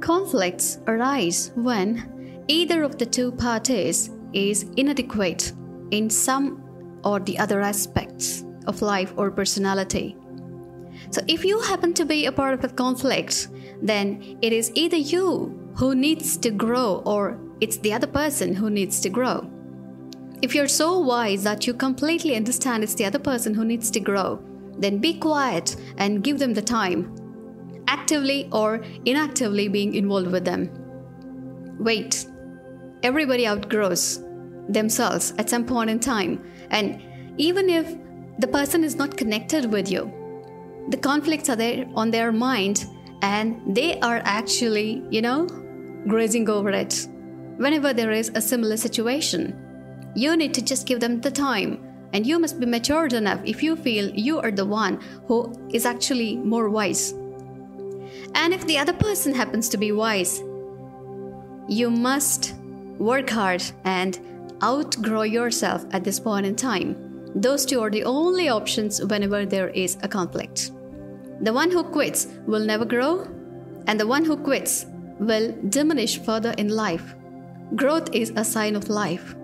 Conflicts arise when either of the two parties is inadequate in some or the other aspects of life or personality. So, if you happen to be a part of a conflict, then it is either you who needs to grow or it's the other person who needs to grow. If you're so wise that you completely understand it's the other person who needs to grow, then be quiet and give them the time, actively or inactively being involved with them. Wait, everybody outgrows themselves at some point in time, and even if the person is not connected with you, the conflicts are there on their mind and they are actually, you know, grazing over it whenever there is a similar situation. You need to just give them the time. And you must be matured enough if you feel you are the one who is actually more wise. And if the other person happens to be wise, you must work hard and outgrow yourself at this point in time. Those two are the only options whenever there is a conflict. The one who quits will never grow, and the one who quits will diminish further in life. Growth is a sign of life.